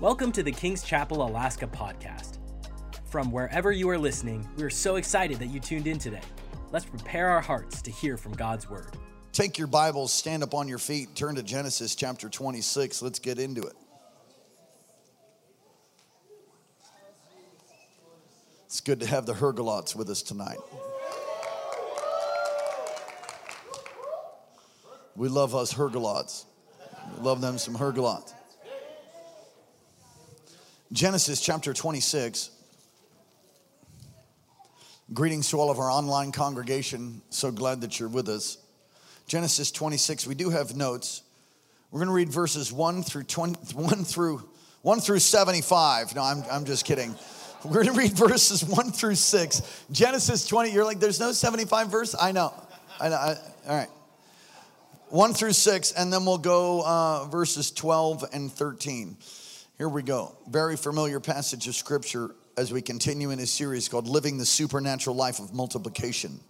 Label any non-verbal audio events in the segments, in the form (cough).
Welcome to the King's Chapel Alaska podcast. From wherever you are listening, we are so excited that you tuned in today. Let's prepare our hearts to hear from God's word. Take your Bibles, stand up on your feet, turn to Genesis chapter 26. Let's get into it. It's good to have the Hergalots with us tonight. We love us Hergalots. We love them some Hergalots. Genesis chapter 26. Greetings to all of our online congregation. So glad that you're with us. Genesis 26. We do have notes. We're going to read verses 1 through 20, 1 through 1 through 75. No, I'm, I'm just kidding. We're going to read verses 1 through 6. Genesis 20. You're like, there's no 75 verse? I know. I know. I, all right. 1 through 6, and then we'll go uh, verses 12 and 13. Here we go. Very familiar passage of scripture as we continue in a series called Living the Supernatural Life of Multiplication.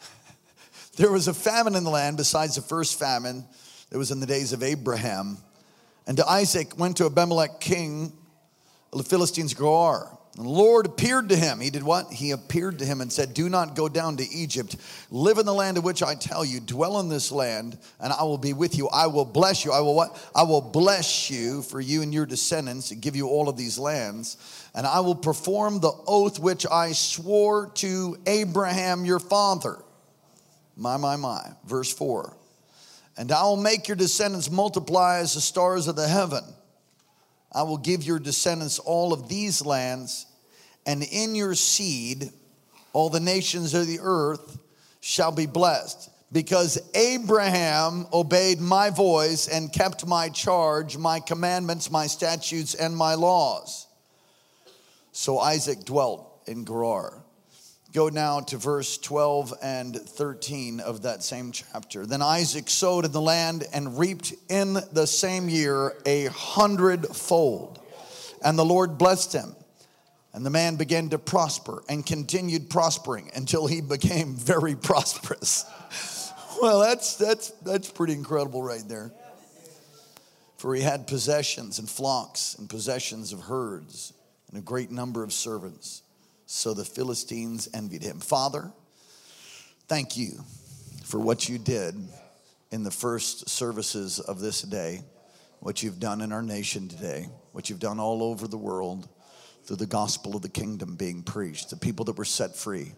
(laughs) there was a famine in the land besides the first famine that was in the days of Abraham. And Isaac went to Abimelech, king of the Philistines, Gerar. The Lord appeared to him. He did what? He appeared to him and said, Do not go down to Egypt. Live in the land of which I tell you. Dwell in this land, and I will be with you. I will bless you. I will what? I will bless you for you and your descendants and give you all of these lands. And I will perform the oath which I swore to Abraham your father. My, my, my. Verse 4. And I will make your descendants multiply as the stars of the heaven I will give your descendants all of these lands, and in your seed all the nations of the earth shall be blessed. Because Abraham obeyed my voice and kept my charge, my commandments, my statutes, and my laws. So Isaac dwelt in Gerar. Go now to verse 12 and 13 of that same chapter. Then Isaac sowed in the land and reaped in the same year a hundredfold. And the Lord blessed him. And the man began to prosper and continued prospering until he became (laughs) very prosperous. (laughs) well, that's, that's, that's pretty incredible right there. For he had possessions and flocks and possessions of herds and a great number of servants. So the Philistines envied him. Father, thank you for what you did in the first services of this day, what you've done in our nation today, what you've done all over the world through the gospel of the kingdom being preached, the people that were set free,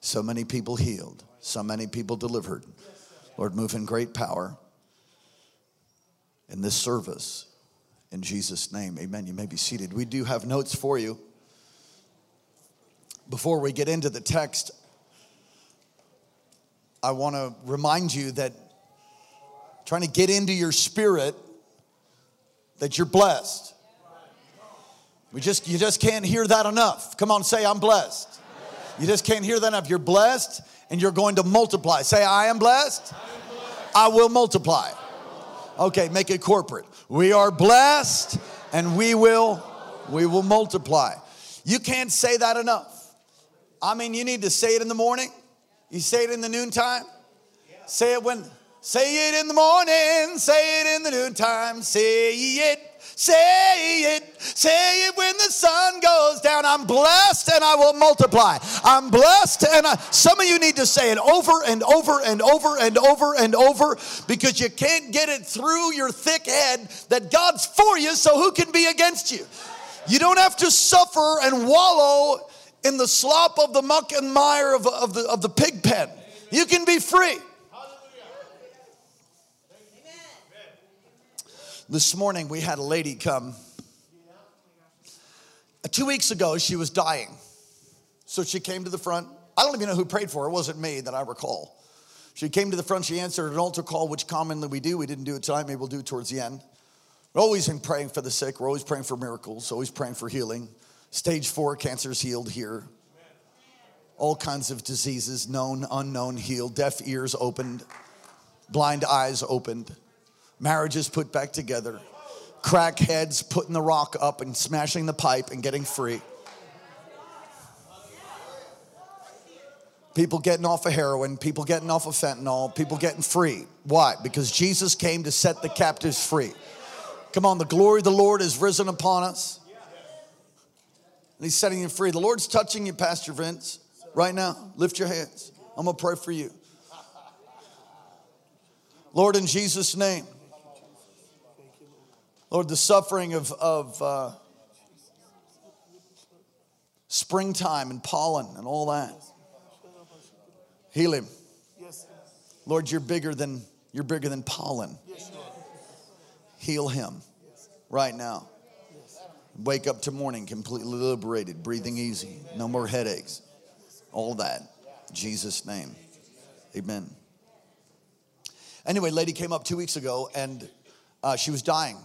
so many people healed, so many people delivered. Lord, move in great power in this service. In Jesus' name, amen. You may be seated. We do have notes for you before we get into the text, I want to remind you that trying to get into your spirit that you're blessed. We just you just can't hear that enough. Come on, say I'm blessed. You just can't hear that enough. You're blessed and you're going to multiply. Say I am blessed. I will multiply. Okay, make it corporate. We are blessed and we will we will multiply. You can't say that enough. I mean, you need to say it in the morning. You say it in the noontime. Say it when, say it in the morning. Say it in the noontime. Say it. Say it, say it when the sun goes down. I'm blessed and I will multiply. I'm blessed and I, some of you need to say it over and over and over and over and over because you can't get it through your thick head that God's for you, so who can be against you? You don't have to suffer and wallow in the slop of the muck and mire of, of, the, of the pig pen. You can be free. This morning we had a lady come. Uh, two weeks ago, she was dying. So she came to the front. I don't even know who prayed for her. It wasn't me that I recall. She came to the front. She answered an altar call, which commonly we do. We didn't do it tonight. Maybe we'll do it towards the end. We're always in praying for the sick. We're always praying for miracles. Always praying for healing. Stage four cancer is healed here. All kinds of diseases, known, unknown, healed. Deaf ears opened, blind eyes opened, marriages put back together, crackheads putting the rock up and smashing the pipe and getting free. People getting off of heroin, people getting off of fentanyl, people getting free. Why? Because Jesus came to set the captives free. Come on, the glory of the Lord is risen upon us. And he's setting you free. The Lord's touching you, Pastor Vince, right now. Lift your hands. I'm going to pray for you. Lord, in Jesus' name. Lord, the suffering of, of uh, springtime and pollen and all that. Heal him. Lord, you're bigger than you're bigger than pollen. Heal him right now. Wake up to morning completely liberated, breathing easy, no more headaches. All that. Jesus' name. Amen. Anyway, lady came up two weeks ago and uh, she was dying.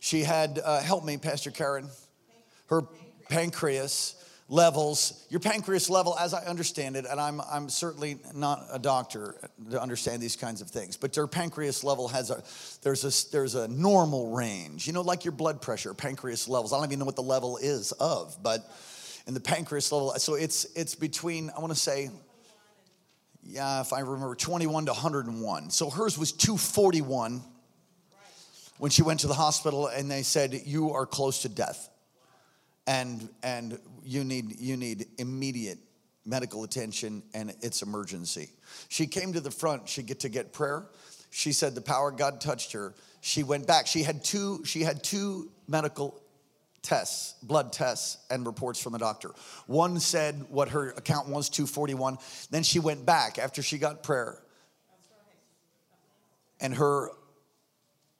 She had, uh, help me, Pastor Karen, her pancreas levels, your pancreas level, as I understand it, and I'm, I'm certainly not a doctor to understand these kinds of things, but your pancreas level has a, there's a, there's a normal range, you know, like your blood pressure, pancreas levels. I don't even know what the level is of, but in the pancreas level, so it's, it's between, I want to say, yeah, if I remember, 21 to 101. So hers was 241 when she went to the hospital and they said, You are close to death. And, and you, need, you need immediate medical attention and it's emergency. She came to the front, she get to get prayer. She said the power God touched her. She went back. She had two, she had two medical tests, blood tests, and reports from the doctor. One said what her account was 241. Then she went back after she got prayer. And her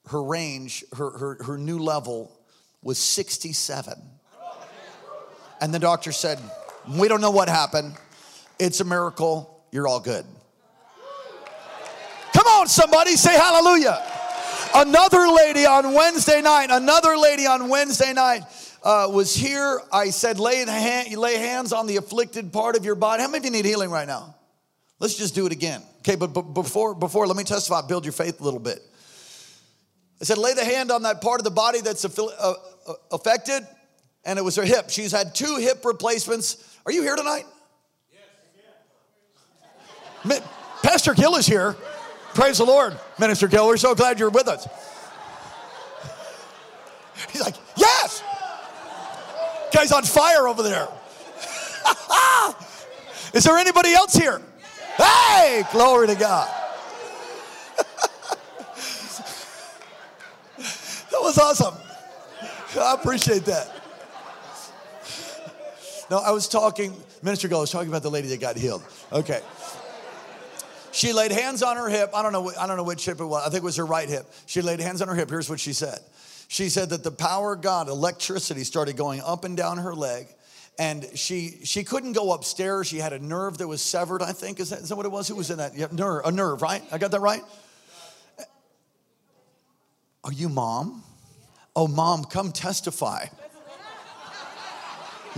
her range, her, her, her new level was 67. And the doctor said, We don't know what happened. It's a miracle. You're all good. Come on, somebody, say hallelujah. Another lady on Wednesday night, another lady on Wednesday night uh, was here. I said, lay, hand, lay hands on the afflicted part of your body. How many of you need healing right now? Let's just do it again. Okay, but, but before, before, let me testify, build your faith a little bit. I said, lay the hand on that part of the body that's uh, uh, affected, and it was her hip. She's had two hip replacements. Are you here tonight? Yes. Pastor Gill is here. Praise the Lord, Minister Gill. We're so glad you're with us. He's like, yes! Guy's on fire over there. (laughs) is there anybody else here? Hey, glory to God. (laughs) That was awesome. I appreciate that. No, I was talking, Minister Go, I was talking about the lady that got healed. Okay. She laid hands on her hip. I don't know. I don't know which hip it was. I think it was her right hip. She laid hands on her hip. Here's what she said. She said that the power of God, electricity, started going up and down her leg, and she she couldn't go upstairs. She had a nerve that was severed. I think is that, is that what it was? Who was in that? Yeah, nerve, a nerve, right? I got that right. Are you mom? Oh, mom, come testify.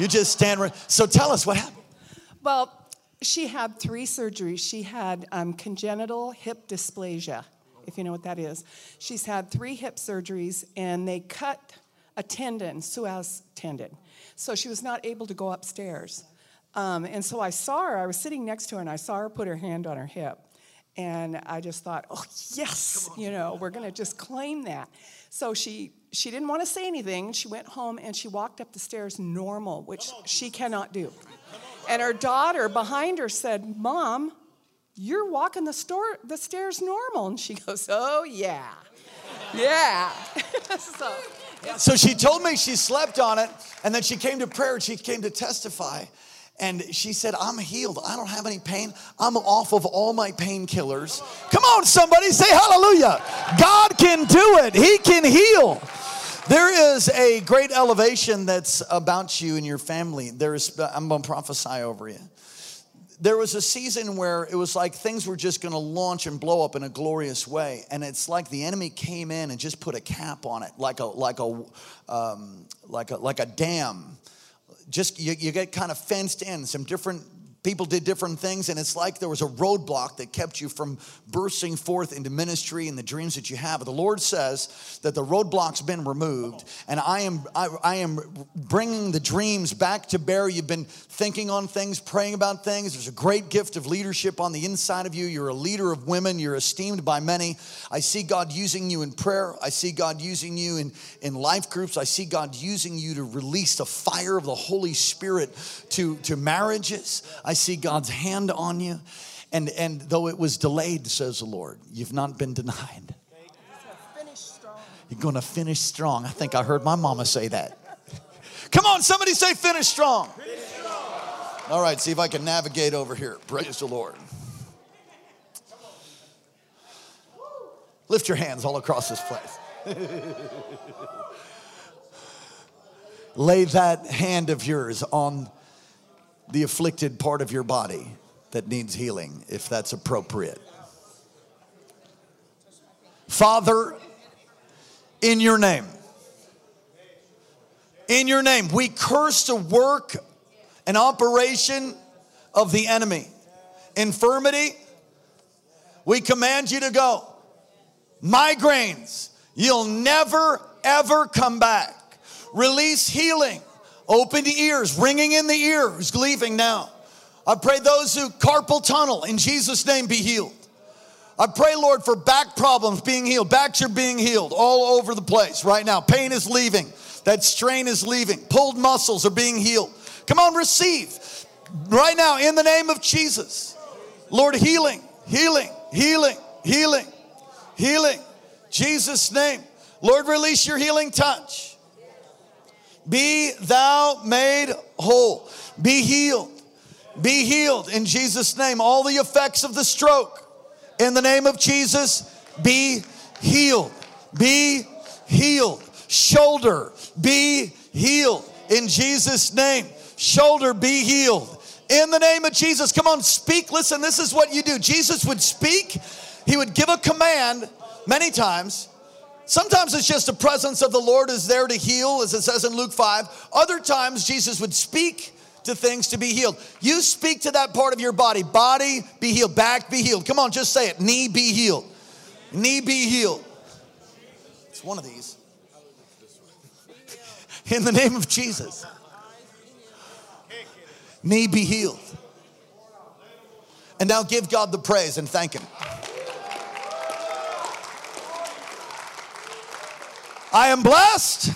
You just stand right. So tell us what happened. Well, she had three surgeries. She had um, congenital hip dysplasia, if you know what that is. She's had three hip surgeries, and they cut a tendon, psoas tendon. So she was not able to go upstairs. Um, and so I saw her, I was sitting next to her, and I saw her put her hand on her hip. And I just thought, oh, yes, you know, we're going to just claim that. So she, she didn't want to say anything. She went home and she walked up the stairs normal, which she cannot do. And her daughter behind her said, Mom, you're walking the, store, the stairs normal. And she (laughs) goes, Oh, yeah. Yeah. (laughs) so, so she told me she slept on it, and then she came to prayer and she came to testify. And she said, I'm healed. I don't have any pain. I'm off of all my painkillers. Come on, somebody, say hallelujah. God can do it, He can heal. There is a great elevation that's about you and your family. There's, I'm going to prophesy over you. There was a season where it was like things were just going to launch and blow up in a glorious way, and it's like the enemy came in and just put a cap on it, like a like a um, like a like a dam just you, you get kind of fenced in some different People did different things, and it's like there was a roadblock that kept you from bursting forth into ministry and the dreams that you have. The Lord says that the roadblock's been removed, and I am I, I am bringing the dreams back to bear. You've been thinking on things, praying about things. There's a great gift of leadership on the inside of you. You're a leader of women. You're esteemed by many. I see God using you in prayer. I see God using you in in life groups. I see God using you to release the fire of the Holy Spirit to to marriages. See God's hand on you. And, and though it was delayed, says the Lord, you've not been denied. You're going to finish strong. I think I heard my mama say that. Come on, somebody say finish strong. finish strong. All right, see if I can navigate over here. Praise the Lord. Lift your hands all across this place. (laughs) Lay that hand of yours on the afflicted part of your body that needs healing, if that's appropriate. Father, in your name, in your name, we curse the work and operation of the enemy. Infirmity, we command you to go. Migraines, you'll never, ever come back. Release healing Open ears, ringing in the ears, leaving now. I pray those who carpal tunnel in Jesus' name be healed. I pray, Lord, for back problems being healed. Backs are being healed all over the place right now. Pain is leaving. That strain is leaving. Pulled muscles are being healed. Come on, receive right now in the name of Jesus. Lord, healing, healing, healing, healing, healing. Jesus' name. Lord, release your healing touch. Be thou made whole. Be healed. Be healed in Jesus' name. All the effects of the stroke, in the name of Jesus, be healed. Be healed. Shoulder, be healed in Jesus' name. Shoulder, be healed. In the name of Jesus, come on, speak. Listen, this is what you do. Jesus would speak, he would give a command many times, Sometimes it's just the presence of the Lord is there to heal, as it says in Luke 5. Other times, Jesus would speak to things to be healed. You speak to that part of your body. Body, be healed. Back, be healed. Come on, just say it. Knee, be healed. Knee, be healed. It's one of these. (laughs) In the name of Jesus. Knee, be healed. And now give God the praise and thank Him. I am blessed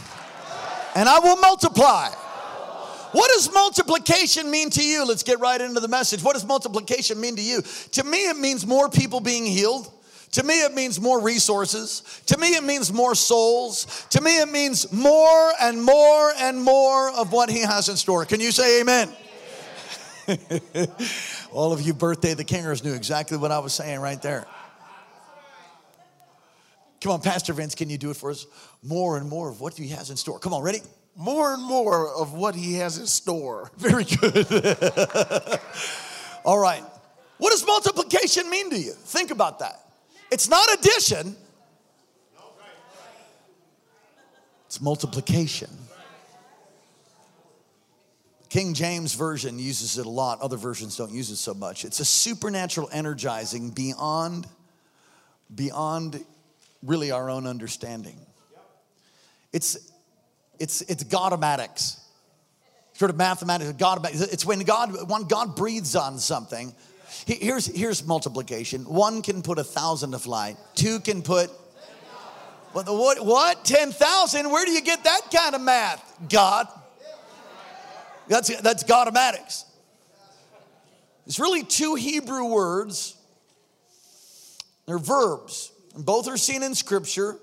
and I will multiply. What does multiplication mean to you? Let's get right into the message. What does multiplication mean to you? To me, it means more people being healed. To me, it means more resources. To me, it means more souls. To me, it means more and more and more of what He has in store. Can you say amen? amen. (laughs) All of you birthday the kingers knew exactly what I was saying right there. Come on, Pastor Vince, can you do it for us? More and more of what he has in store. Come on, ready? More and more of what he has in store. (laughs) Very good. (laughs) All right. What does multiplication mean to you? Think about that. It's not addition, it's multiplication. King James Version uses it a lot, other versions don't use it so much. It's a supernatural energizing beyond beyond really our own understanding. It's, it's, it's Godematics. Sort of mathematics, God, it's when God, when God breathes on something. Here's, here's multiplication. One can put a thousand to flight. Two can put what, what, what? 10,000? Where do you get that kind of math? God. That's, that's Godematics. It's really two Hebrew words. They're verbs. Both are seen in Scripture.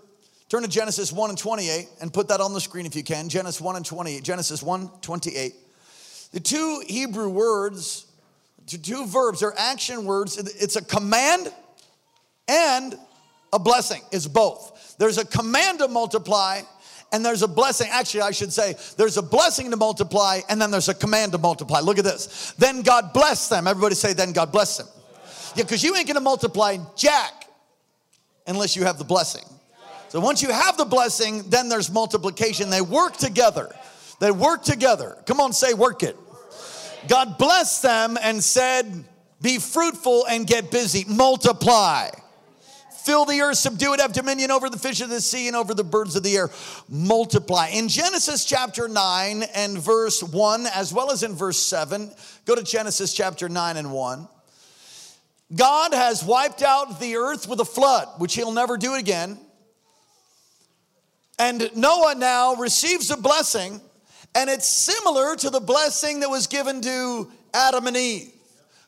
Turn to Genesis 1 and 28 and put that on the screen if you can. Genesis 1 and 28. Genesis 1 28. The two Hebrew words, the two verbs are action words. It's a command and a blessing. It's both. There's a command to multiply and there's a blessing. Actually, I should say there's a blessing to multiply and then there's a command to multiply. Look at this. Then God blessed them. Everybody say, then God blessed them. Yeah, because you ain't gonna multiply jack unless you have the blessing. So once you have the blessing, then there's multiplication. They work together. They work together. Come on, say, work it. God blessed them and said, Be fruitful and get busy, multiply. Fill the earth, subdue it, have dominion over the fish of the sea and over the birds of the air. Multiply. In Genesis chapter 9 and verse 1, as well as in verse 7, go to Genesis chapter 9 and 1. God has wiped out the earth with a flood, which he'll never do again. And Noah now receives a blessing, and it's similar to the blessing that was given to Adam and Eve.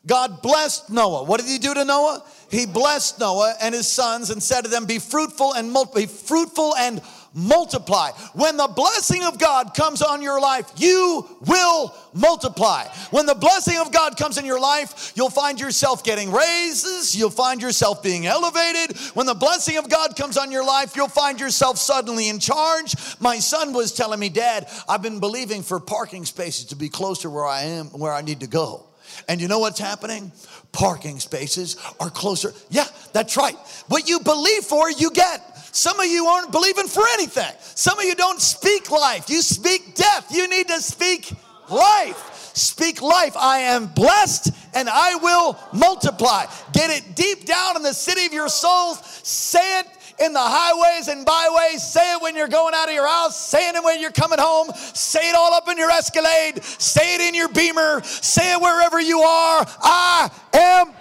God blessed Noah. What did he do to Noah? He blessed Noah and his sons and said to them, Be fruitful and multiply, be fruitful and multiply. When the blessing of God comes on your life, you will multiply. When the blessing of God comes in your life, you'll find yourself getting raises, you'll find yourself being elevated. When the blessing of God comes on your life, you'll find yourself suddenly in charge. My son was telling me, Dad, I've been believing for parking spaces to be closer where I am, where I need to go. And you know what's happening? Parking spaces are closer. Yeah, that's right. What you believe for, you get. Some of you aren't believing for anything. Some of you don't speak life. You speak death. You need to speak life. Speak life. I am blessed and I will multiply. Get it deep down in the city of your souls. Say it in the highways and byways. Say it when you're going out of your house. Say it when you're coming home. Say it all up in your Escalade. Say it in your Beamer. Say it wherever you are. I am.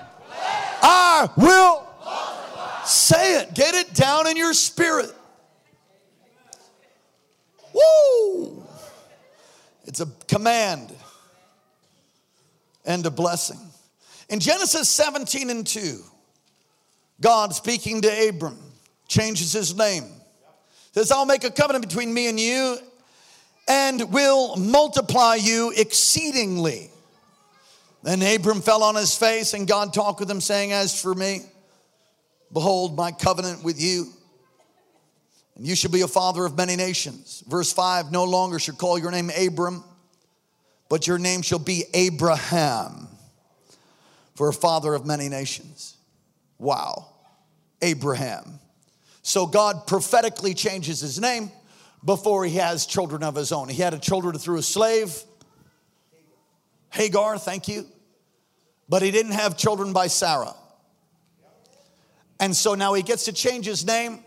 I will. Say it. Get it down in your spirit. Woo! It's a command and a blessing. In Genesis 17 and 2, God speaking to Abram changes his name. Says, I'll make a covenant between me and you and will multiply you exceedingly. Then Abram fell on his face, and God talked with him, saying, As for me, behold, my covenant with you, and you shall be a father of many nations. Verse 5 No longer shall call your name Abram, but your name shall be Abraham, for a father of many nations. Wow. Abraham. So God prophetically changes his name before he has children of his own. He had a children through a slave, Hagar, thank you. But he didn't have children by Sarah. And so now he gets to change his name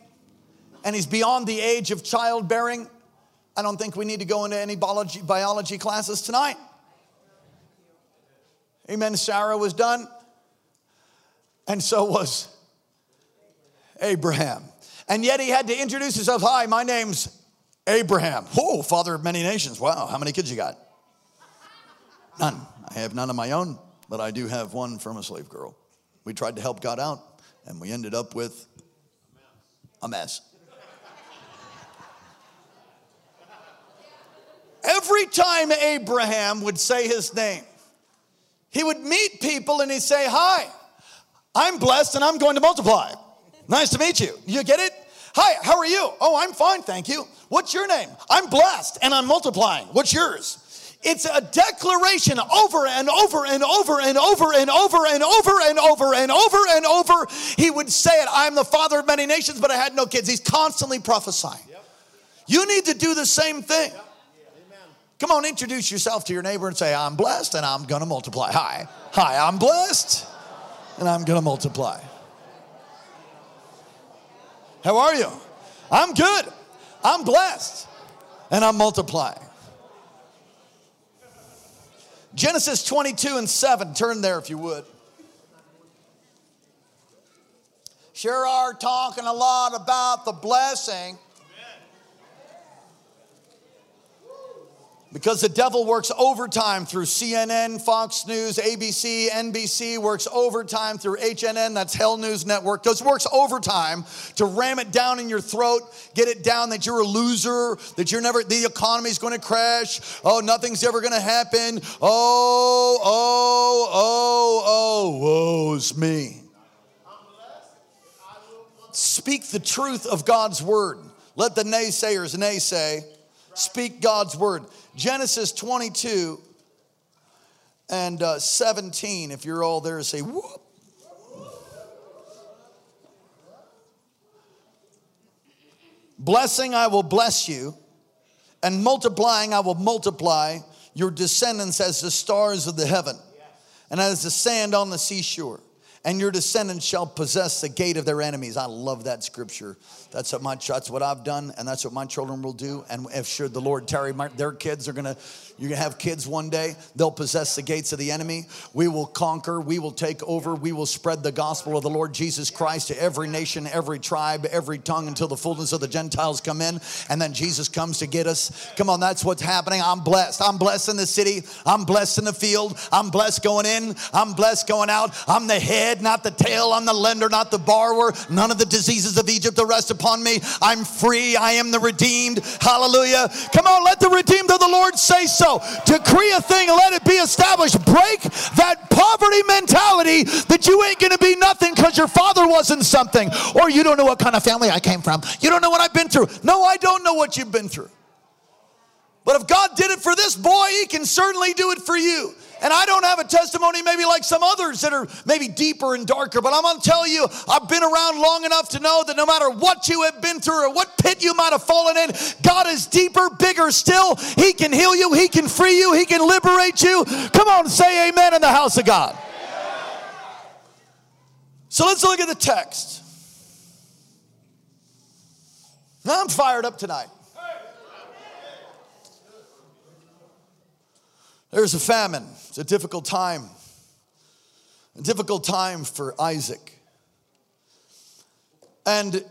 and he's beyond the age of childbearing. I don't think we need to go into any biology, biology classes tonight. Amen. Sarah was done, and so was Abraham. And yet he had to introduce himself. Hi, my name's Abraham. Oh, father of many nations. Wow, how many kids you got? None. I have none of my own, but I do have one from a slave girl. We tried to help God out, and we ended up with a mess. Every time Abraham would say his name, he would meet people and he'd say, Hi, I'm blessed and I'm going to multiply. Nice to meet you. You get it? Hi, how are you? Oh, I'm fine, thank you. What's your name? I'm blessed and I'm multiplying. What's yours? It's a declaration over and over and over and over and over and over and over and over and over. He would say it I'm the father of many nations, but I had no kids. He's constantly prophesying. You need to do the same thing. Come on, introduce yourself to your neighbor and say, I'm blessed and I'm gonna multiply. Hi, hi, I'm blessed and I'm gonna multiply. How are you? I'm good. I'm blessed. And I'm multiplying. Genesis 22 and 7. Turn there if you would. Sure are talking a lot about the blessing. Because the devil works overtime through CNN, Fox News, ABC, NBC, works overtime through HNN, that's Hell News Network, goes works overtime to ram it down in your throat, get it down that you're a loser, that you're never, the economy's gonna crash, oh, nothing's ever gonna happen, oh, oh, oh, oh, woe's me. Speak the truth of God's word. Let the naysayers naysay. Speak God's word. Genesis 22 and uh, 17, if you're all there, say whoop. Blessing, I will bless you, and multiplying, I will multiply your descendants as the stars of the heaven and as the sand on the seashore. And your descendants shall possess the gate of their enemies. I love that scripture. That's what my that's what I've done, and that's what my children will do. And if should the Lord tarry, my, their kids are gonna you're gonna have kids one day. They'll possess the gates of the enemy. We will conquer. We will take over. We will spread the gospel of the Lord Jesus Christ to every nation, every tribe, every tongue, until the fullness of the Gentiles come in, and then Jesus comes to get us. Come on, that's what's happening. I'm blessed. I'm blessed in the city. I'm blessed in the field. I'm blessed going in. I'm blessed going out. I'm the head, not the tail. I'm the lender, not the borrower. None of the diseases of Egypt arrest upon me. I'm free. I am the redeemed. Hallelujah. Come on, let the redeemed of the Lord say so. Decree a thing let it be established. Break that poverty mentality that you ain't going to be nothing because your father wasn't something or you don't know what kind of family I came from. You don't know what I've been through. No, I don't know what you've been through. But if God did it for this boy, he can certainly do it for you. And I don't have a testimony maybe like some others that are maybe deeper and darker, but I'm gonna tell you, I've been around long enough to know that no matter what you have been through or what pit you might have fallen in, God is deeper, bigger still. He can heal you, He can free you, He can liberate you. Come on, say amen in the house of God. So let's look at the text. Now I'm fired up tonight. There's a famine. It's a difficult time. A difficult time for Isaac. And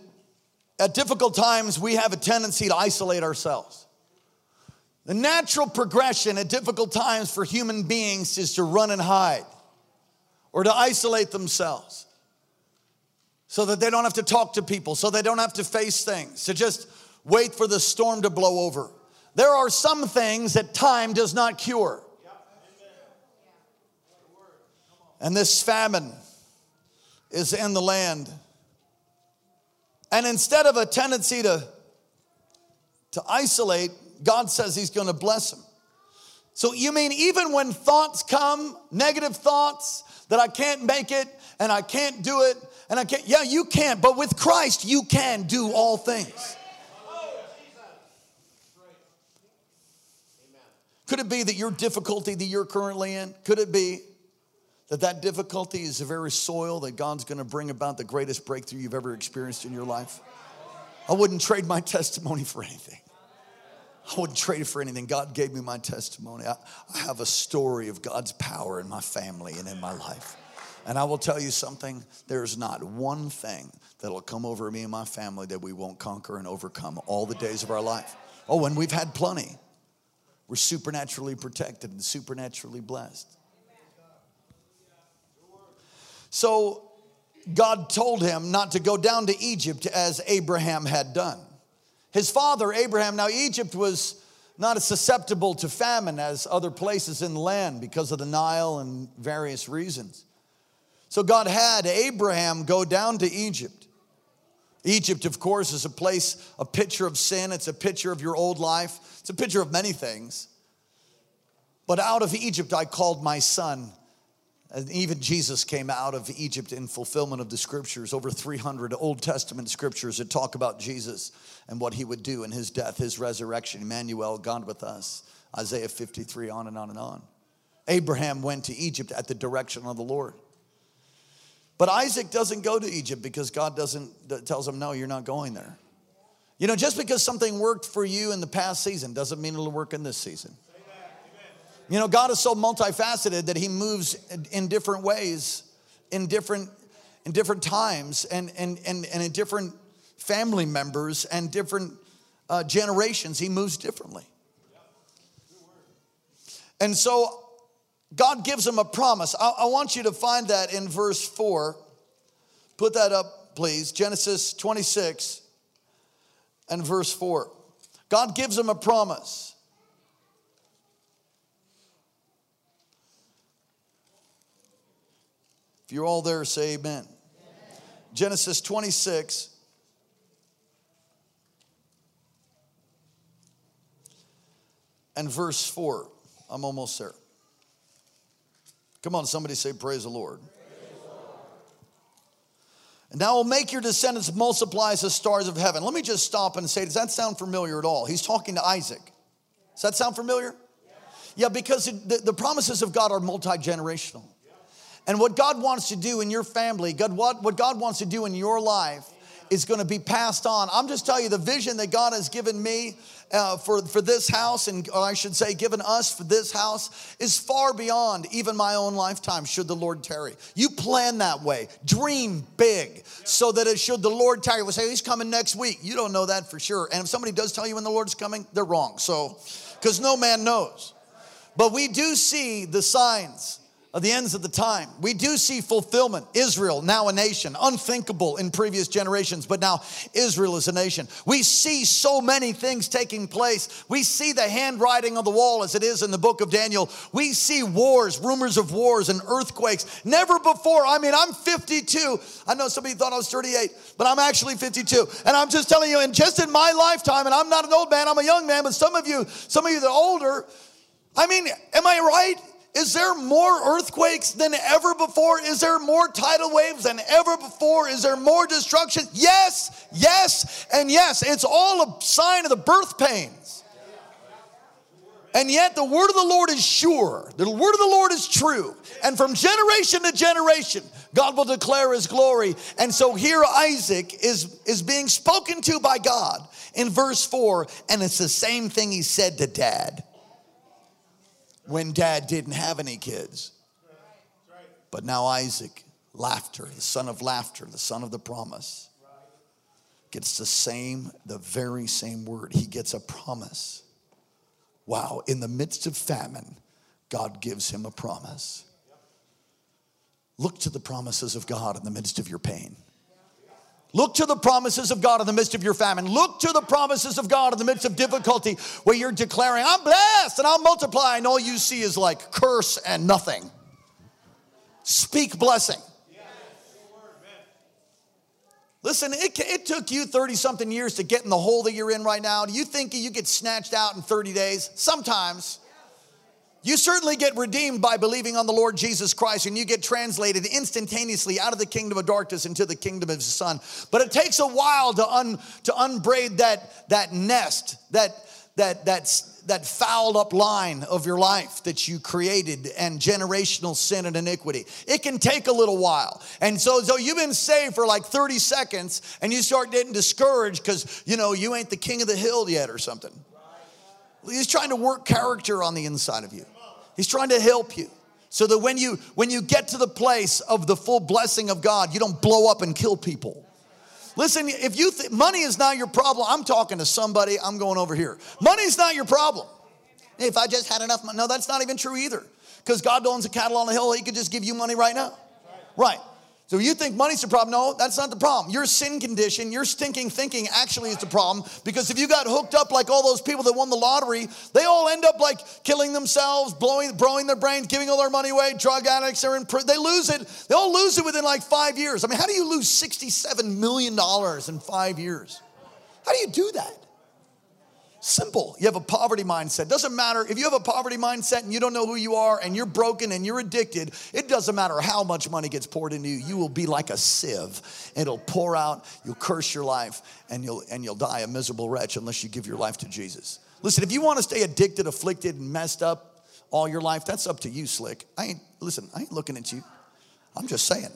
at difficult times, we have a tendency to isolate ourselves. The natural progression at difficult times for human beings is to run and hide or to isolate themselves so that they don't have to talk to people, so they don't have to face things, to just wait for the storm to blow over. There are some things that time does not cure. And this famine is in the land. And instead of a tendency to, to isolate, God says He's going to bless him. So, you mean even when thoughts come, negative thoughts, that I can't make it and I can't do it and I can't, yeah, you can't, but with Christ, you can do all things. Could it be that your difficulty that you're currently in, could it be that that difficulty is the very soil that God's going to bring about the greatest breakthrough you've ever experienced in your life. I wouldn't trade my (laughs) testimony for anything. I wouldn't trade it for anything. God gave me my testimony. I, I have a story of God's power in my family and in my life. And I will tell you something there's not one thing that'll come over me and my family that we won't conquer and overcome all the days of our life. Oh, and we've had plenty. We're supernaturally protected and supernaturally blessed. So God told him not to go down to Egypt as Abraham had done. His father, Abraham, now Egypt was not as susceptible to famine as other places in the land because of the Nile and various reasons. So God had Abraham go down to Egypt. Egypt, of course, is a place, a picture of sin. It's a picture of your old life. It's a picture of many things. But out of Egypt I called my son, and even Jesus came out of Egypt in fulfillment of the scriptures, over 300 Old Testament scriptures that talk about Jesus and what he would do in his death, his resurrection, Emmanuel, God with us, Isaiah 53, on and on and on. Abraham went to Egypt at the direction of the Lord. But Isaac doesn't go to Egypt because God doesn't tells him, no, you're not going there. You know, just because something worked for you in the past season doesn't mean it'll work in this season. You know, God is so multifaceted that He moves in different ways, in different, in different times, and, and, and, and in different family members and different uh, generations. He moves differently. And so God gives him a promise. I, I want you to find that in verse 4. Put that up, please. Genesis 26 and verse 4. God gives him a promise. If you're all there, say amen. amen. Genesis 26. And verse 4. I'm almost there. Come on, somebody say, Praise the Lord. And now will make your descendants multiply as the stars of heaven. Let me just stop and say, does that sound familiar at all? He's talking to Isaac. Does that sound familiar? Yeah, because the, the promises of God are multi generational. And what God wants to do in your family, God, what, what God wants to do in your life is going to be passed on. I'm just telling you the vision that God has given me uh, for, for this house, and I should say, given us for this house, is far beyond even my own lifetime, should the Lord tarry. You plan that way, dream big, so that it should the Lord tarry, we'll say, He's coming next week. You don't know that for sure. And if somebody does tell you when the Lord's coming, they're wrong. So, because no man knows. But we do see the signs of the ends of the time. We do see fulfillment. Israel, now a nation, unthinkable in previous generations, but now Israel is a nation. We see so many things taking place. We see the handwriting on the wall as it is in the book of Daniel. We see wars, rumors of wars, and earthquakes. Never before. I mean, I'm 52. I know somebody thought I was 38, but I'm actually 52. And I'm just telling you, and just in my lifetime, and I'm not an old man, I'm a young man, but some of you, some of you that are older, I mean, am I right? Is there more earthquakes than ever before? Is there more tidal waves than ever before? Is there more destruction? Yes, yes, and yes. It's all a sign of the birth pains. And yet the word of the Lord is sure. The word of the Lord is true. And from generation to generation, God will declare his glory. And so here Isaac is, is being spoken to by God in verse 4, and it's the same thing he said to dad when dad didn't have any kids. But now Isaac, laughter, the son of laughter, the son of the promise, gets the same, the very same word. He gets a promise. Wow, in the midst of famine, God gives him a promise. Look to the promises of God in the midst of your pain. Look to the promises of God in the midst of your famine. Look to the promises of God in the midst of difficulty where you're declaring, I'm blessed and I'll multiply, and all you see is like curse and nothing. Speak blessing. Listen, it, it took you 30 something years to get in the hole that you're in right now. Do you think you get snatched out in 30 days? Sometimes. You certainly get redeemed by believing on the Lord Jesus Christ, and you get translated instantaneously out of the kingdom of darkness into the kingdom of his son. But it takes a while to, un, to unbraid that, that nest, that, that, that, that fouled up line of your life that you created and generational sin and iniquity. It can take a little while. And so, so you've been saved for like 30 seconds and you start getting discouraged because, you know, you ain't the king of the hill yet or something. He's trying to work character on the inside of you. He's trying to help you so that when you when you get to the place of the full blessing of God, you don't blow up and kill people. Listen, if you think money is not your problem, I'm talking to somebody, I'm going over here. Money's not your problem. If I just had enough money, no, that's not even true either. Because God owns a cattle on the hill, He could just give you money right now. Right. So you think money's the problem? No, that's not the problem. Your sin condition, your stinking thinking actually is the problem. Because if you got hooked up like all those people that won the lottery, they all end up like killing themselves, blowing, blowing their brains, giving all their money away. Drug addicts are in prison. They lose it. They all lose it within like five years. I mean, how do you lose $67 million in five years? How do you do that? Simple. You have a poverty mindset. Doesn't matter if you have a poverty mindset and you don't know who you are and you're broken and you're addicted, it doesn't matter how much money gets poured into you. You will be like a sieve. It'll pour out, you'll curse your life, and you'll and you'll die a miserable wretch unless you give your life to Jesus. Listen, if you want to stay addicted, afflicted, and messed up all your life, that's up to you, slick. I ain't listen, I ain't looking at you. I'm just saying.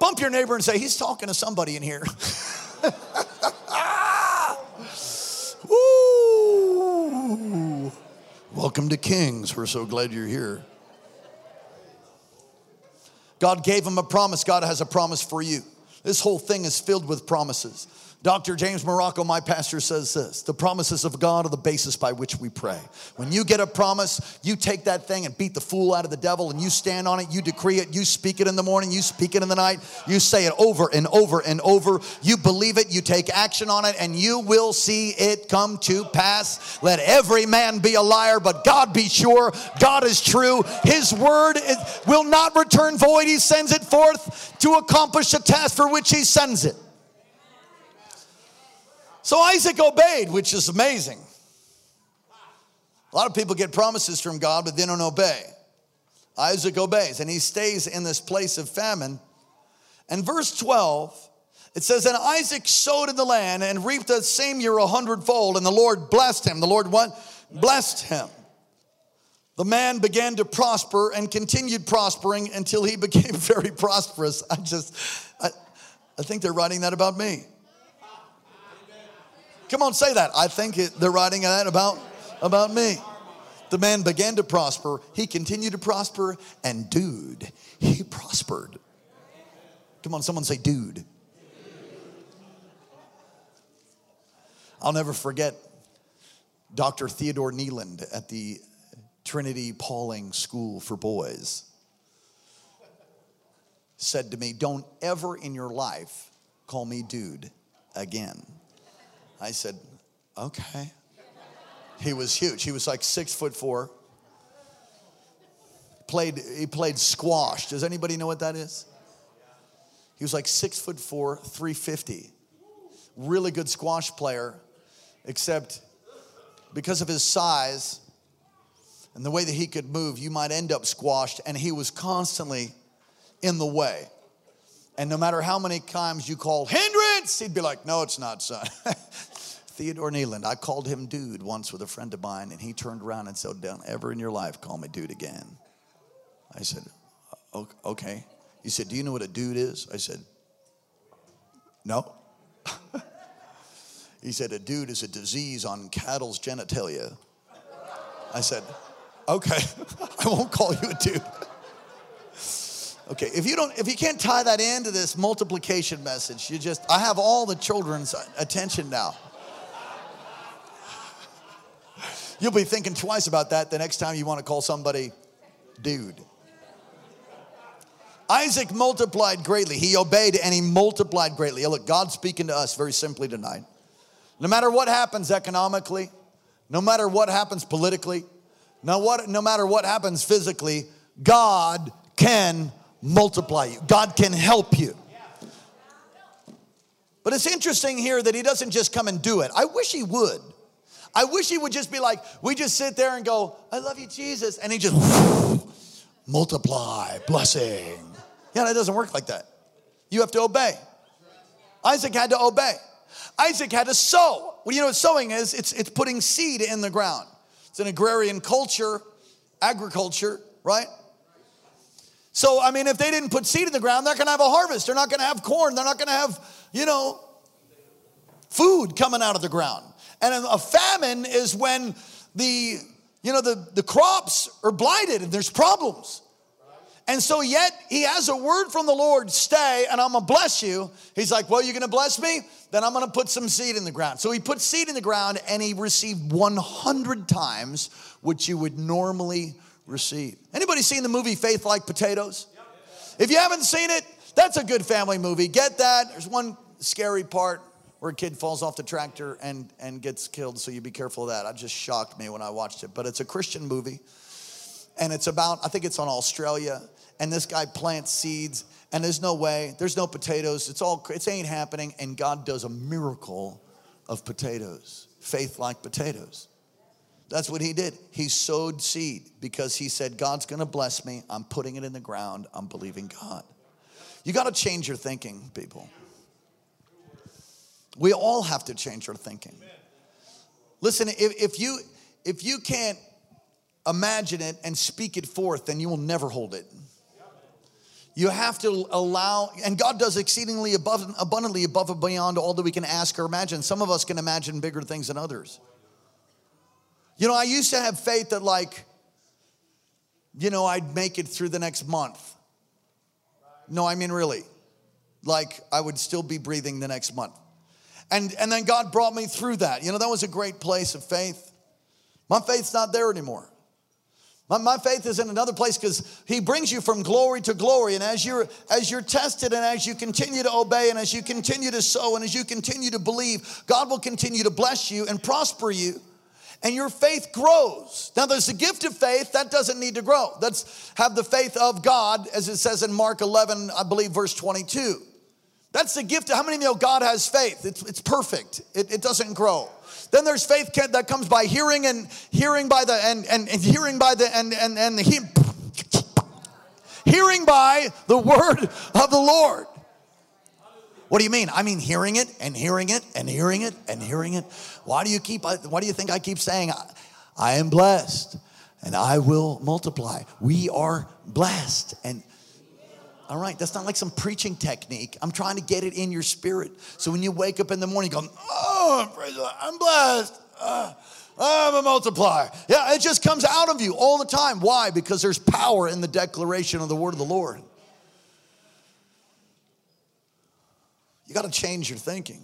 Bump your neighbor and say, he's talking to somebody in here. (laughs) Welcome to Kings. We're so glad you're here. God gave him a promise. God has a promise for you. This whole thing is filled with promises. Dr. James Marocco, my pastor, says this the promises of God are the basis by which we pray. When you get a promise, you take that thing and beat the fool out of the devil and you stand on it, you decree it, you speak it in the morning, you speak it in the night, you say it over and over and over. You believe it, you take action on it, and you will see it come to pass. Let every man be a liar, but God be sure. God is true. His word will not return void. He sends it forth to accomplish the task for which He sends it. So Isaac obeyed, which is amazing. A lot of people get promises from God, but they don't obey. Isaac obeys, and he stays in this place of famine. And verse 12, it says, And Isaac sowed in the land and reaped the same year a hundredfold, and the Lord blessed him. The Lord what? blessed him. The man began to prosper and continued prospering until he became (laughs) very prosperous. I just, I, I think they're writing that about me. Come on, say that. I think it, they're writing that about, about me. The man began to prosper. He continued to prosper, and dude, he prospered. Come on, someone say, dude. I'll never forget Dr. Theodore Kneeland at the Trinity Pawling School for Boys said to me, Don't ever in your life call me dude again. I said, Okay. He was huge. He was like six foot four. Played, he played squash. Does anybody know what that is? He was like six foot four, 350. Really good squash player, except because of his size and the way that he could move, you might end up squashed. And he was constantly in the way. And no matter how many times you called hindrance, he'd be like, No, it's not, son. (laughs) Theodore Kneeland, I called him dude once with a friend of mine, and he turned around and said, Don't ever in your life call me dude again. I said, Okay. He said, Do you know what a dude is? I said, No. (laughs) he said, A dude is a disease on cattle's genitalia. I said, Okay, (laughs) I won't call you a dude. Okay, if you don't, if you can't tie that into this multiplication message, you just, I have all the children's attention now. You'll be thinking twice about that the next time you want to call somebody dude. Isaac multiplied greatly. He obeyed and he multiplied greatly. Look, God's speaking to us very simply tonight. No matter what happens economically, no matter what happens politically, no, what, no matter what happens physically, God can multiply you. God can help you. But it's interesting here that he doesn't just come and do it. I wish he would. I wish he would just be like, we just sit there and go, I love you, Jesus. And he just multiply, blessing. Yeah, that doesn't work like that. You have to obey. Isaac had to obey. Isaac had to sow. Well, you know what sowing is? It's, it's putting seed in the ground. It's an agrarian culture, agriculture, right? So, I mean, if they didn't put seed in the ground, they're not gonna have a harvest. They're not gonna have corn. They're not gonna have, you know, food coming out of the ground. And a famine is when the, you know, the, the crops are blighted and there's problems. And so, yet he has a word from the Lord stay, and I'm gonna bless you. He's like, Well, you're gonna bless me? Then I'm gonna put some seed in the ground. So he put seed in the ground and he received 100 times what you would normally receive. Anybody seen the movie Faith Like Potatoes? If you haven't seen it, that's a good family movie. Get that. There's one scary part where a kid falls off the tractor and, and gets killed, so you be careful of that. It just shocked me when I watched it. But it's a Christian movie, and it's about, I think it's on Australia, and this guy plants seeds, and there's no way, there's no potatoes. It's all, it ain't happening, and God does a miracle of potatoes, faith like potatoes. That's what he did. He sowed seed because he said, God's gonna bless me. I'm putting it in the ground. I'm believing God. You gotta change your thinking, people. We all have to change our thinking. Listen, if, if you if you can't imagine it and speak it forth, then you will never hold it. You have to allow, and God does exceedingly above, abundantly above and beyond all that we can ask or imagine. Some of us can imagine bigger things than others. You know, I used to have faith that, like, you know, I'd make it through the next month. No, I mean, really. Like, I would still be breathing the next month. And, and then God brought me through that. You know, that was a great place of faith. My faith's not there anymore. My, my faith is in another place because he brings you from glory to glory. And as you're as you're tested and as you continue to obey and as you continue to sow and as you continue to believe, God will continue to bless you and prosper you. And your faith grows. Now, there's the gift of faith that doesn't need to grow. Let's have the faith of God, as it says in Mark 11, I believe, verse 22. That's the gift. How many of you know God has faith? It's, it's perfect. It, it doesn't grow. Then there's faith that comes by hearing and hearing by the and and, and hearing by the and and and the he, hearing by the word of the Lord. What do you mean? I mean hearing it and hearing it and hearing it and hearing it. Why do you keep? Uh, why do you think I keep saying? I am blessed and I will multiply. We are blessed. And all right, that's not like some preaching technique. I'm trying to get it in your spirit. So when you wake up in the morning, going, oh, I'm blessed. Uh, I'm a multiplier. Yeah, it just comes out of you all the time. Why? Because there's power in the declaration of the word of the Lord. You got to change your thinking.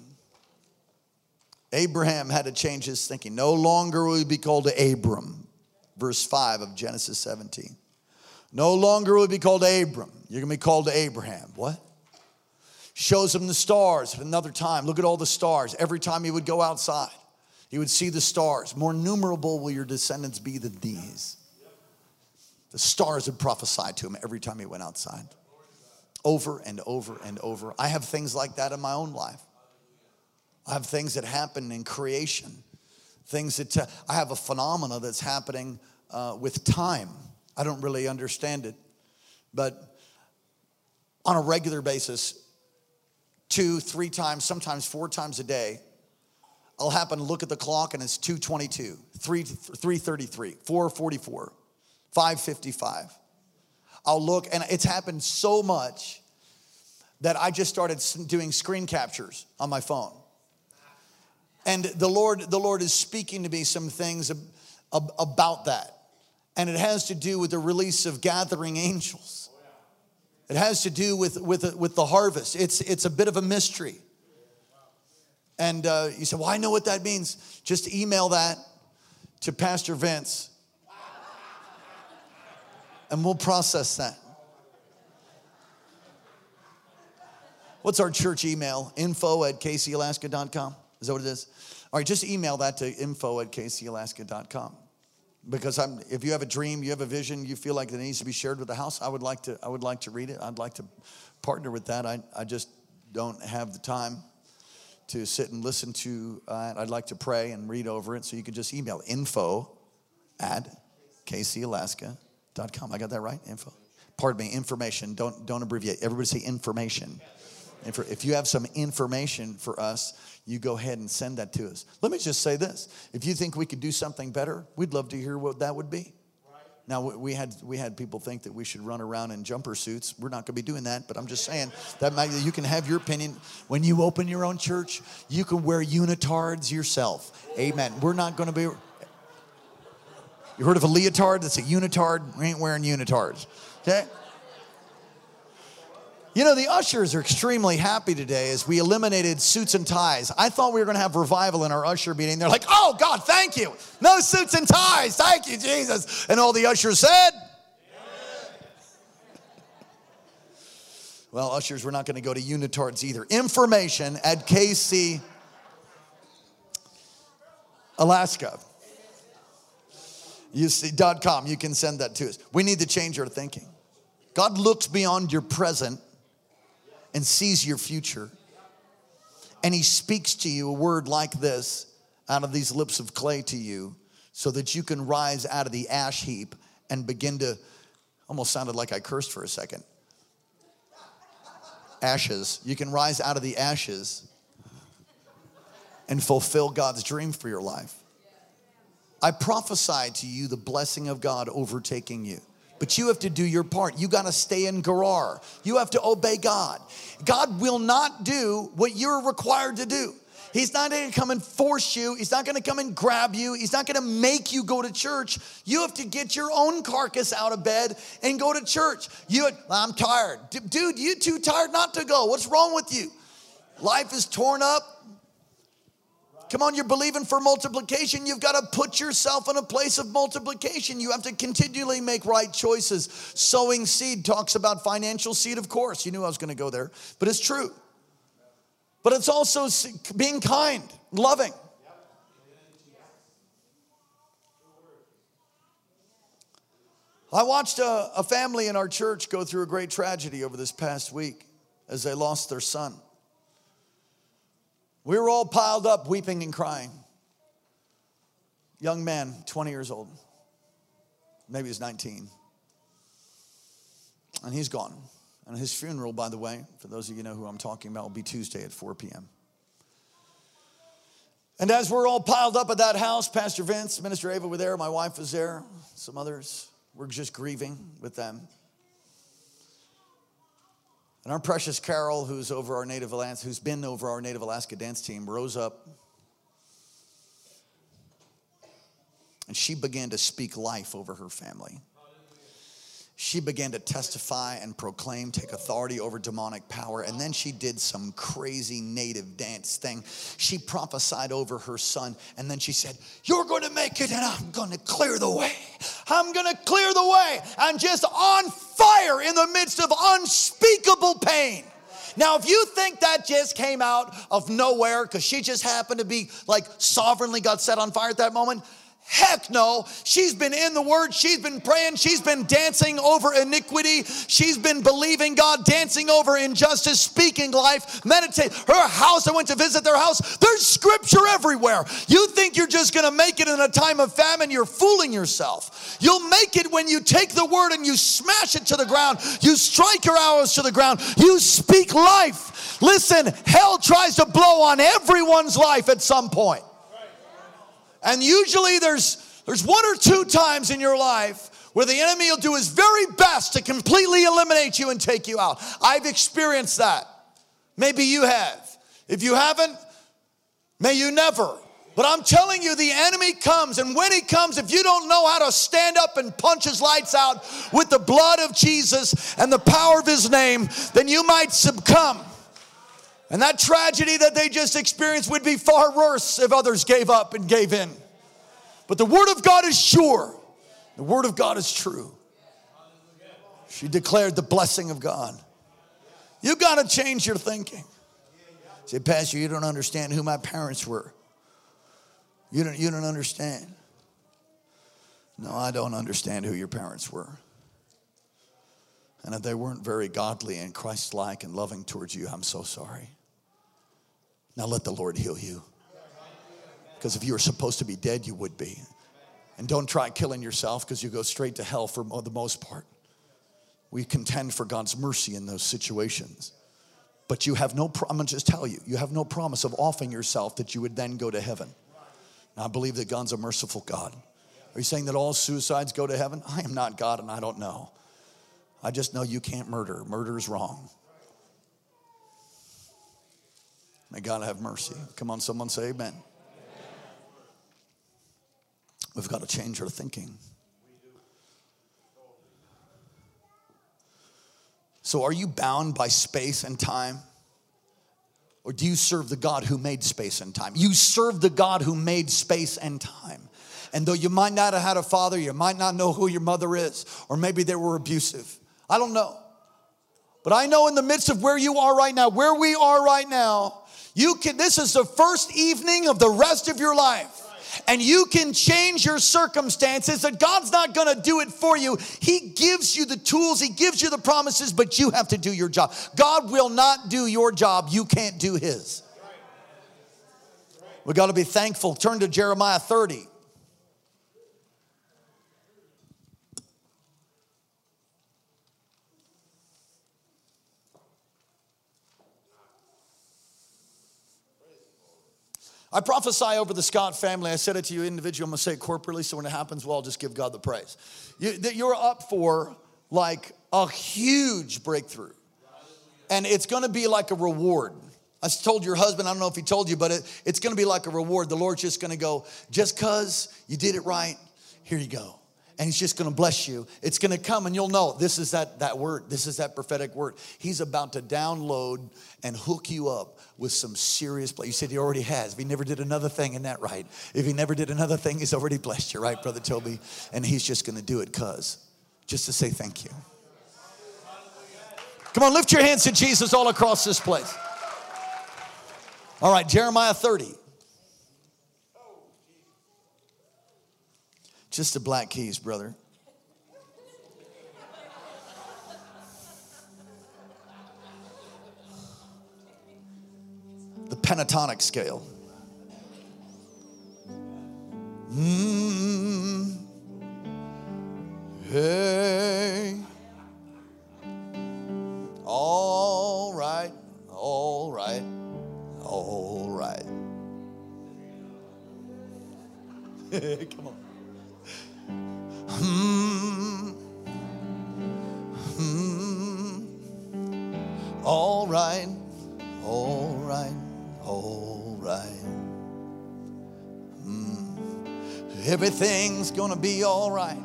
Abraham had to change his thinking. No longer will he be called Abram, verse 5 of Genesis 17. No longer will he be called Abram. You're going to be called to Abraham. What? Shows him the stars another time. Look at all the stars. Every time he would go outside, he would see the stars. More numerable will your descendants be than these. The stars would prophesy to him every time he went outside. Over and over and over. I have things like that in my own life. I have things that happen in creation, things that uh, I have a phenomena that's happening uh, with time. I don't really understand it, but on a regular basis, two, three times, sometimes four times a day, I'll happen to look at the clock and it's 222, 3, 333, 444, 555. I'll look and it's happened so much that I just started doing screen captures on my phone. And the Lord, the Lord is speaking to me some things about that. And it has to do with the release of gathering (laughs) angels. It has to do with, with, with the harvest. It's, it's a bit of a mystery. And uh, you say, Well, I know what that means. Just email that to Pastor Vince, and we'll process that. What's our church email? Info at kcalaska.com. Is that what it is? All right, just email that to info at kcalaska.com. Because I'm, if you have a dream, you have a vision, you feel like it needs to be shared with the house, I would like to, I would like to read it. I'd like to partner with that. I, I just don't have the time to sit and listen to uh, I'd like to pray and read over it. So you could just email info at kcalaska.com. I got that right? Info. Pardon me, information. Don't, don't abbreviate. Everybody say information. If you have some information for us, you go ahead and send that to us. Let me just say this. If you think we could do something better, we'd love to hear what that would be. Now we had we had people think that we should run around in jumper suits. We're not going to be doing that, but I'm just saying that might, you can have your opinion. When you open your own church, you can wear unitards yourself. Amen. We're not going to be. You heard of a leotard? That's a unitard. We ain't wearing unitards. Okay. You know, the ushers are extremely happy today as we eliminated suits and ties. I thought we were going to have revival in our usher meeting. They're like, oh, God, thank you. No suits and ties. Thank you, Jesus. And all the ushers said, well, ushers, we're not going to go to unitards either. Information at KC Alaska. You see, dot .com, you can send that to us. We need to change our thinking. God looks beyond your present and sees your future. And he speaks to you a word like this out of these lips of clay to you so that you can rise out of the ash heap and begin to almost sounded like I cursed for a second. Ashes. You can rise out of the ashes and fulfill God's dream for your life. I prophesy to you the blessing of God overtaking you. But you have to do your part. You got to stay in Gerar. You have to obey God. God will not do what you're required to do. He's not going to come and force you. He's not going to come and grab you. He's not going to make you go to church. You have to get your own carcass out of bed and go to church. You, I'm tired. Dude, you too tired not to go. What's wrong with you? Life is torn up. Come on, you're believing for multiplication. You've got to put yourself in a place of multiplication. You have to continually make right choices. Sowing seed talks about financial seed, of course. You knew I was going to go there, but it's true. But it's also being kind, loving. I watched a, a family in our church go through a great tragedy over this past week as they lost their son. We were all piled up, weeping and crying. Young man, 20 years old. Maybe he's 19. And he's gone. And his funeral, by the way, for those of you know who I'm talking about, will be Tuesday at 4 p.m. And as we're all piled up at that house, Pastor Vince, Minister Ava were there, my wife was there, some others. We're just grieving with them. And our precious Carol, who's over our native Alaska, who's been over our native Alaska dance team, rose up. And she began to speak life over her family she began to testify and proclaim, take authority over demonic power. And then she did some crazy native dance thing. She prophesied over her son, and then she said, You're going to make it, and I'm going to clear the way. I'm going to clear the way. I'm just on fire in the midst of unspeakable pain. Now, if you think that just came out of nowhere because she just happened to be like sovereignly got set on fire at that moment, Heck no. She's been in the Word. She's been praying. She's been dancing over iniquity. She's been believing God, dancing over injustice, speaking life, meditate. Her house, I went to visit their house. There's scripture everywhere. You think you're just going to make it in a time of famine? You're fooling yourself. You'll make it when you take the Word and you smash it to the ground. You strike your arrows to the ground. You speak life. Listen, hell tries to blow on everyone's life at some point. And usually there's there's one or two times in your life where the enemy will do his very best to completely eliminate you and take you out. I've experienced that. Maybe you have. If you haven't, may you never. But I'm telling you, the enemy comes, and when he comes, if you don't know how to stand up and punch his lights out with the blood of Jesus and the power of his name, then you might succumb. And that tragedy that they just experienced would be far worse if others gave up and gave in. But the Word of God is sure, the Word of God is true. She declared the blessing of God. You got to change your thinking. Say, Pastor, you don't understand who my parents were. You don't, you don't understand. No, I don't understand who your parents were. And if they weren't very godly and Christ like and loving towards you, I'm so sorry. Now let the Lord heal you. Because if you were supposed to be dead, you would be. And don't try killing yourself because you go straight to hell for the most part. We contend for God's mercy in those situations. But you have no, I'm gonna just tell you, you have no promise of offering yourself that you would then go to heaven. And I believe that God's a merciful God. Are you saying that all suicides go to heaven? I am not God and I don't know. I just know you can't murder. Murder is wrong. May God have mercy. Come on, someone say amen. We've got to change our thinking. So, are you bound by space and time? Or do you serve the God who made space and time? You serve the God who made space and time. And though you might not have had a father, you might not know who your mother is, or maybe they were abusive. I don't know. But I know in the midst of where you are right now, where we are right now, you can, this is the first evening of the rest of your life. And you can change your circumstances, that God's not gonna do it for you. He gives you the tools, He gives you the promises, but you have to do your job. God will not do your job, you can't do His. We gotta be thankful. Turn to Jeremiah 30. I prophesy over the Scott family. I said it to you individually. I'm going to say it corporately, so when it happens, we'll all just give God the praise. You, that you're up for like a huge breakthrough, and it's going to be like a reward. I told your husband, I don't know if he told you, but it, it's going to be like a reward. The Lord's just going to go, just because you did it right, here you go and he's just going to bless you it's going to come and you'll know this is that that word this is that prophetic word he's about to download and hook you up with some serious play. You said he already has. If he never did another thing, in that right? If he never did another thing, he's already blessed you, right, Brother Toby? And he's just going to do it because, just to say thank you. Come on, lift your hands to Jesus all across this place. All right, Jeremiah 30. Just the black keys, brother. Pentatonic scale. Mm, gonna be all right.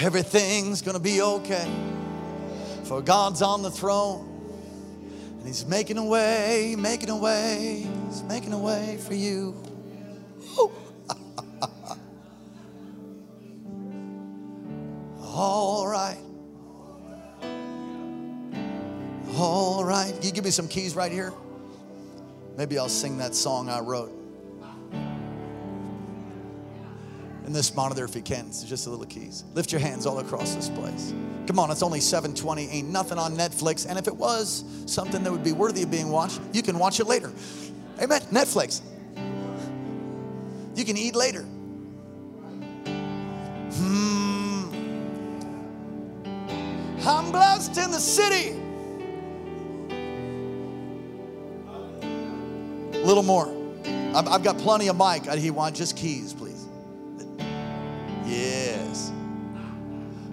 Everything's gonna be okay. For God's on the throne. And He's making a way, making a way. He's making a way for you. (laughs) All right. All right. Can you give me some keys right here? Maybe I'll sing that song I wrote. This monitor, if you can, it's just a little keys. Lift your hands all across this place. Come on, it's only 720. Ain't nothing on Netflix. And if it was something that would be worthy of being watched, you can watch it later. Amen. Netflix. You can eat later. Hmm. I'm blessed in the city. A little more. I've, got plenty of mic. I, he wants just keys, please.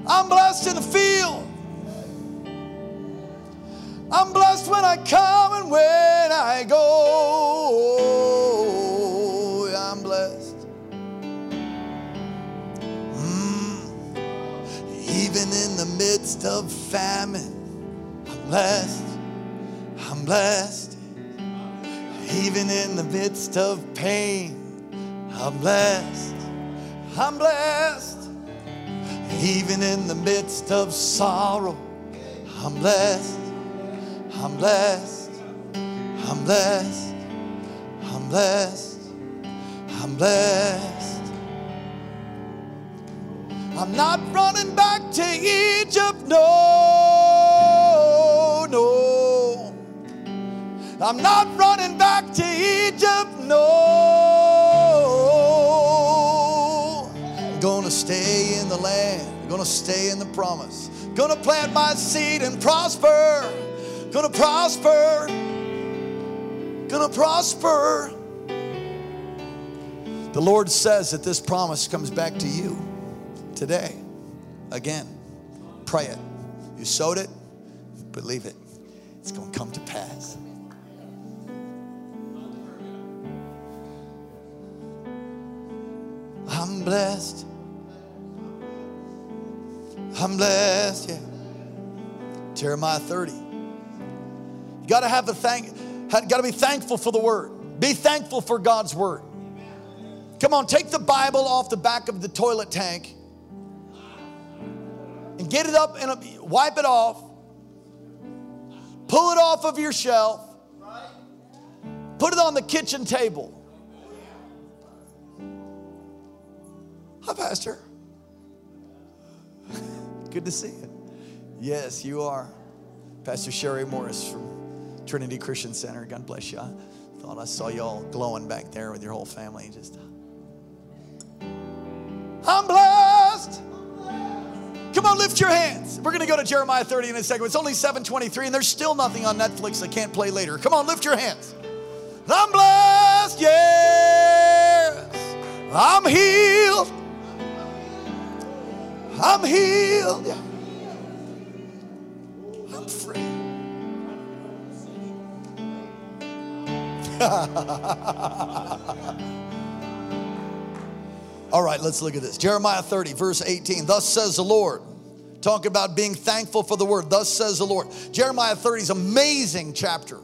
I'm blessed in the field. I'm blessed when I come and when I go. I'm blessed. Mm. Even in the midst of famine, I'm blessed. I'm blessed. Even in the midst of pain, I'm blessed. I'm blessed. Even in the midst of sorrow, I'm blessed. I'm blessed. I'm blessed. I'm blessed. I'm blessed. I'm not running back to Egypt, no, no. I'm not running back to Egypt, no. I'm gonna stay in the land, gonna stay in the promise. Gonna plant my seed and prosper. Gonna prosper. Gonna prosper. The Lord says that this promise comes back to you today. Again, pray it. You sowed it, believe it. It's going to come to pass. I'm blessed. I'm blessed, yeah. Jeremiah 30. You got to have the thank, got to be thankful for the word. Be thankful for God's word. Come on, take the Bible off the back of the toilet tank and get it up and wipe it off. Pull it off of your shelf. Put it on the kitchen table. Hi, Pastor. Good to see you. Yes, you are. Pastor Sherry Morris from Trinity Christian Center. God bless you. I thought I saw you all glowing back there with your whole family. Just, I'm blessed. Come on, lift your hands. We're going to go to Jeremiah 30 in a second. It's only 7:23, and there's still nothing on Netflix I can't play later. Come on, lift your hands. I'm blessed. Yes, I'm healed. I'm healed. I'm free. (laughs) All right, let's look at this. Jeremiah 30, verse 18. Thus says the Lord. Talk about being thankful for the word. Thus says the Lord. Jeremiah 30 is amazing chapter.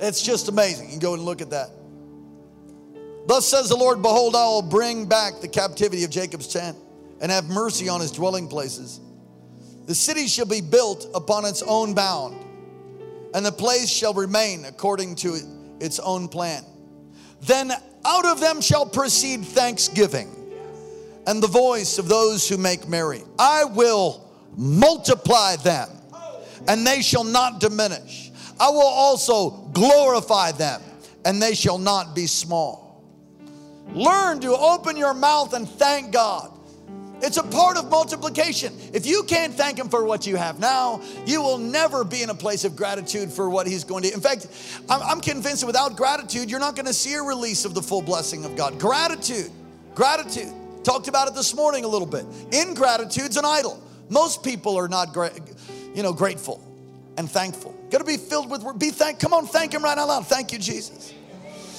It's just amazing. You can go and look at that. Thus says the Lord, Behold, I will bring back the captivity of Jacob's tent and have mercy on his dwelling places. The city shall be built upon its own bound, and the place shall remain according to its own plan. Then out of them shall proceed thanksgiving and the voice of those who make merry. I will multiply them, and they shall not diminish. I will also glorify them, and they shall not be small. Learn to open your mouth and thank God. It's a part of multiplication. If you can't thank Him for what you have now, you will never be in a place of gratitude for what He's going to. In fact, I'm, convinced that without gratitude, you're not going to see a release of the full blessing of God. Gratitude Gratitude. Talked about it this morning a little bit. Ingratitude's an idol. Most people are not gra- you know, grateful and thankful. Got to be filled with be thank. Come on, thank Him right out loud. Thank you, Jesus.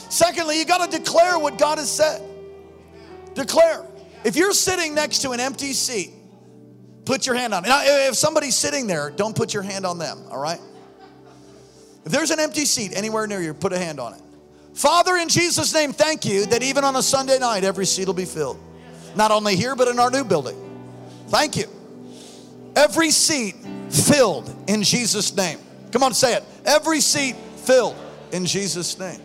Secondly, you got to declare what God has said. Declare. If you're sitting next to an empty seat, put your hand on it. Now, if somebody's sitting there, don't put your hand on them. All right. If there's an empty seat anywhere near you, put a hand on it. Father, in Jesus' name, thank you that even on a Sunday night, every seat will be filled. Not only here, but in our new building. Thank you. Every seat filled in Jesus' name. Come on, say it. Every seat filled in Jesus' name.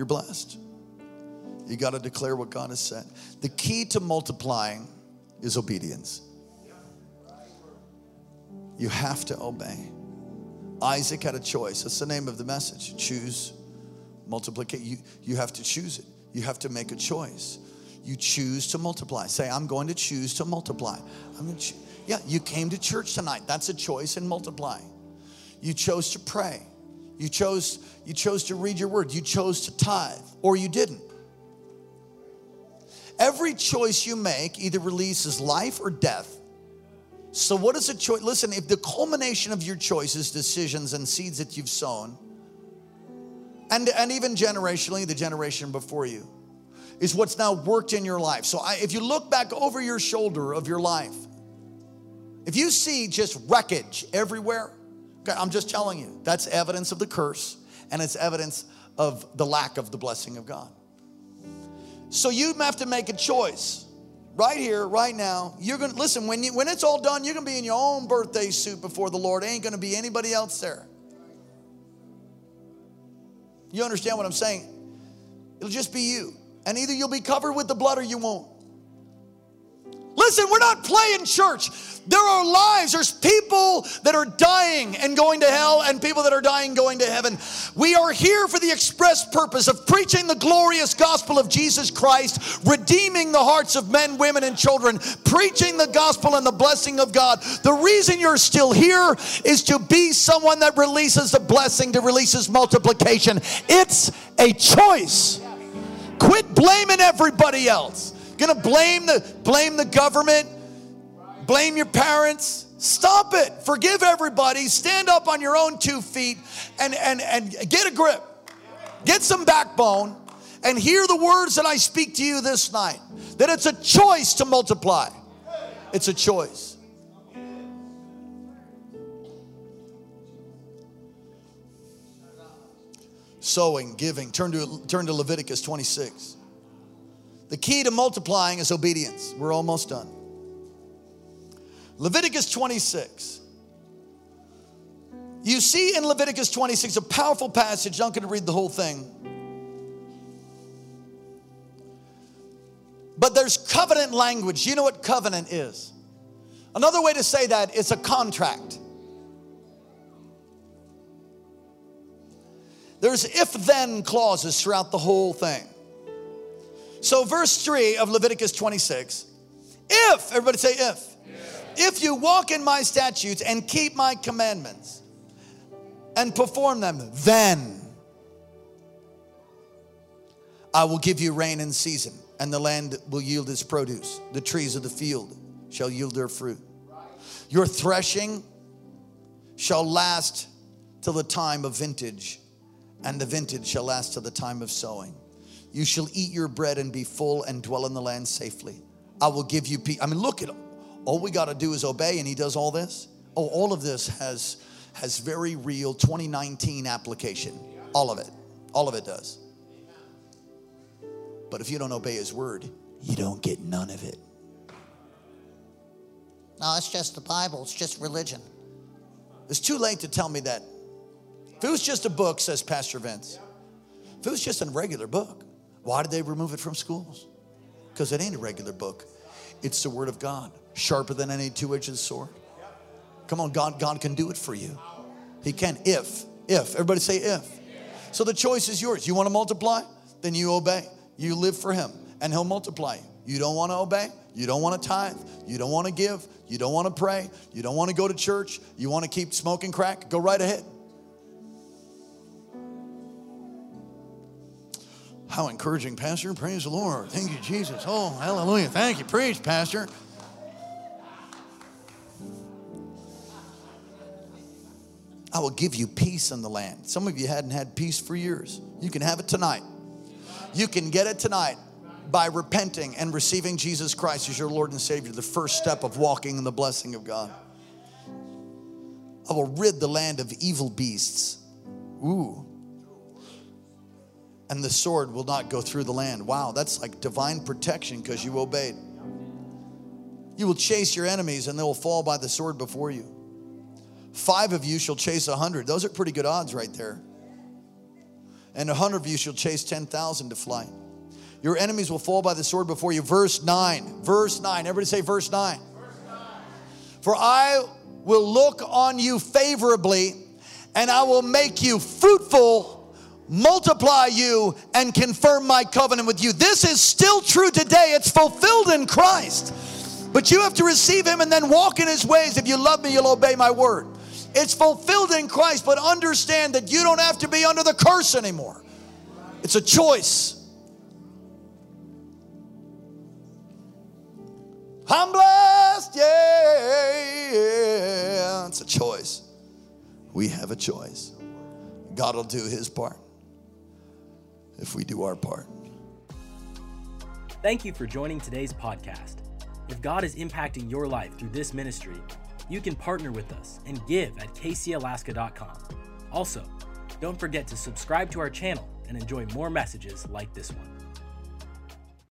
You're blessed. You got to declare what God has said. The key to multiplying is obedience. You have to obey. Isaac had a choice. That's the name of the message. Choose multiplication. You, you have to choose it. You have to make a choice. You choose to multiply. Say, I'm going to choose to multiply. I'm going to cho- yeah, you came to church tonight. That's a choice in multiplying. You chose to pray. You chose, you chose to read your word. You chose to tithe, or you didn't. Every choice you make either releases life or death. So, what is a choice? Listen, if the culmination of your choices, decisions, and seeds that you've sown, and, and even generationally, the generation before you, is what's now worked in your life. So, I, if you look back over your shoulder of your life, if you see just wreckage everywhere, I'm just telling you, that's evidence of the curse and it's evidence of the lack of the blessing of God. So, you have to make a choice right here, right now. You're gonna listen when you when it's all done, you're gonna be in your own birthday suit before the Lord. Ain't gonna be anybody else there. You understand what I'm saying? It'll just be you. And either you'll be covered with the blood or you won't. Listen, we're not playing church. There are lives, there's people that are dying and going to hell, and people that are dying going to heaven. We are here for the express purpose of preaching the glorious gospel of Jesus Christ, redeeming the hearts of men, women, and children, preaching the gospel and the blessing of God. The reason you're still here is to be someone that releases the blessing, to releases multiplication. It's a choice. Quit blaming everybody else. Gonna blame the blame the government, blame your parents. Stop it. Forgive everybody. Stand up on your own two feet and, and, and get a grip. Get some backbone and hear the words that I speak to you this night. That it's a choice to multiply. It's a choice. Sowing, giving. Turn to, turn to Leviticus 26. The key to multiplying is obedience. We're almost done. Leviticus 26. You see in Leviticus 26 a powerful passage. I'm not going to read the whole thing. But there's covenant language. You know what covenant is? Another way to say that is a contract. There's if then clauses throughout the whole thing. So, verse 3 of Leviticus 26 if, everybody say if, if you walk in my statutes and keep my commandments and perform them, then I will give you rain in season, and the land will yield its produce. The trees of the field shall yield their fruit. Your threshing shall last till the time of vintage, and the vintage shall last till the time of sowing. You shall eat your bread and be full and dwell in the land safely. I will give you peace. I mean, look at all we got to do is obey, and he does all this. Oh, all of this has has very real 2019 application. All of it. All of it does. But if you don't obey his word, you don't get none of it. No, it's just the Bible. It's just religion. It's too late to tell me that. If it was just a book, says Pastor Vince, if it was just a regular book, why did they remove it from schools? Because it ain't a regular book. It's the Word of God, sharper than any two edged sword. Come on, God, God can do it for you. He can, if, if. Everybody say if. So the choice is yours. You want to multiply? Then you obey. You live for Him, and He'll multiply you. You don't want to obey? You don't want to tithe? You don't want to give? You don't want to pray? You don't want to go to church? You want to keep smoking crack? Go right ahead. How encouraging, Pastor. Praise the Lord. Thank you, Jesus. Oh, hallelujah. Thank you. Preach, Pastor. I will give you peace in the land. Some of you hadn't had peace for years. You can have it tonight. You can get it tonight by repenting and receiving Jesus Christ as your Lord and Savior, the first step of walking in the blessing of God. I will rid the land of evil beasts. Ooh. And the sword will not go through the land. Wow, that's like divine protection because you obeyed. You will chase your enemies and they will fall by the sword before you. Five of you shall chase a hundred. Those are pretty good odds right there. And a hundred of you shall chase 10,000 to flight. Your enemies will fall by the sword before you. Verse 9. Verse 9. Everybody say verse 9. Verse 9. For I will look on you favorably, and I will make you fruitful, multiply you, and confirm my covenant with you. This is still true today. It's fulfilled in Christ. But you have to receive him and then walk in his ways. If you love me, you'll obey my word. It's fulfilled in Christ, but understand that you don't have to be under the curse anymore. It's a choice. I'm blessed, yeah, yeah. It's a choice. We have a choice. God will do his part if we do our part. Thank you for joining today's podcast. If God is impacting your life through this ministry, you can partner with us and give at kcalaska.com. Also, don't forget to subscribe to our channel and enjoy more messages like this one.